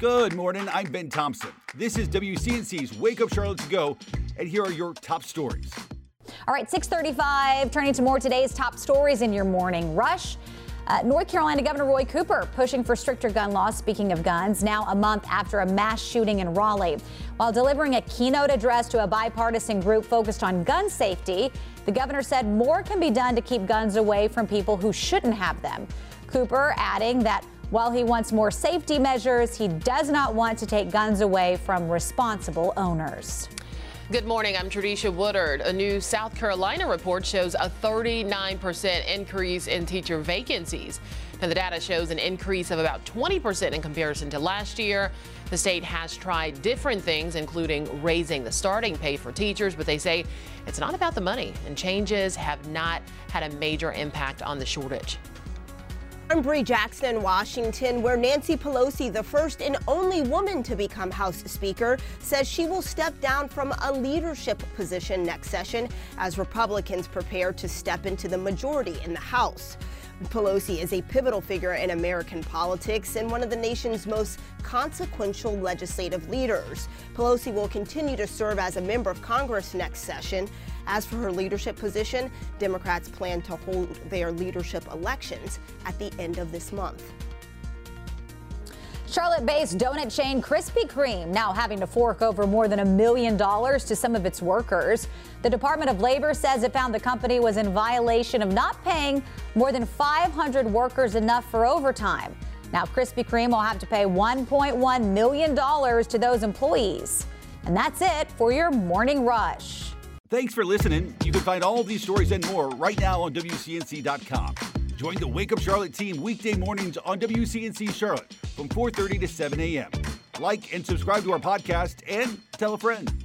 Good morning. I'm Ben Thompson. This is WCNC's Wake Up Charlotte to Go, and here are your top stories. All right, 635, turning to more today's top stories in your morning rush. Uh, North Carolina Governor Roy Cooper pushing for stricter gun laws. Speaking of guns, now a month after a mass shooting in Raleigh. While delivering a keynote address to a bipartisan group focused on gun safety, the governor said more can be done to keep guns away from people who shouldn't have them. Cooper adding that while he wants more safety measures, he does not want to take guns away from responsible owners. Good morning. I'm Tradisha Woodard. A new South Carolina report shows a 39% increase in teacher vacancies. Now, the data shows an increase of about 20% in comparison to last year. The state has tried different things, including raising the starting pay for teachers, but they say it's not about the money, and changes have not had a major impact on the shortage. I'm Bree Jackson in Washington, where Nancy Pelosi, the first and only woman to become House Speaker, says she will step down from a leadership position next session as Republicans prepare to step into the majority in the House. Pelosi is a pivotal figure in American politics and one of the nation's most consequential legislative leaders. Pelosi will continue to serve as a member of Congress next session. As for her leadership position, Democrats plan to hold their leadership elections at the end of this month. Charlotte based donut chain Krispy Kreme now having to fork over more than a million dollars to some of its workers. The Department of Labor says it found the company was in violation of not paying more than 500 workers enough for overtime. Now, Krispy Kreme will have to pay $1.1 million to those employees. And that's it for your morning rush. Thanks for listening. You can find all these stories and more right now on WCNC.com. Join the Wake Up Charlotte team weekday mornings on WCNC Charlotte from 4:30 to 7 a.m. Like and subscribe to our podcast and tell a friend.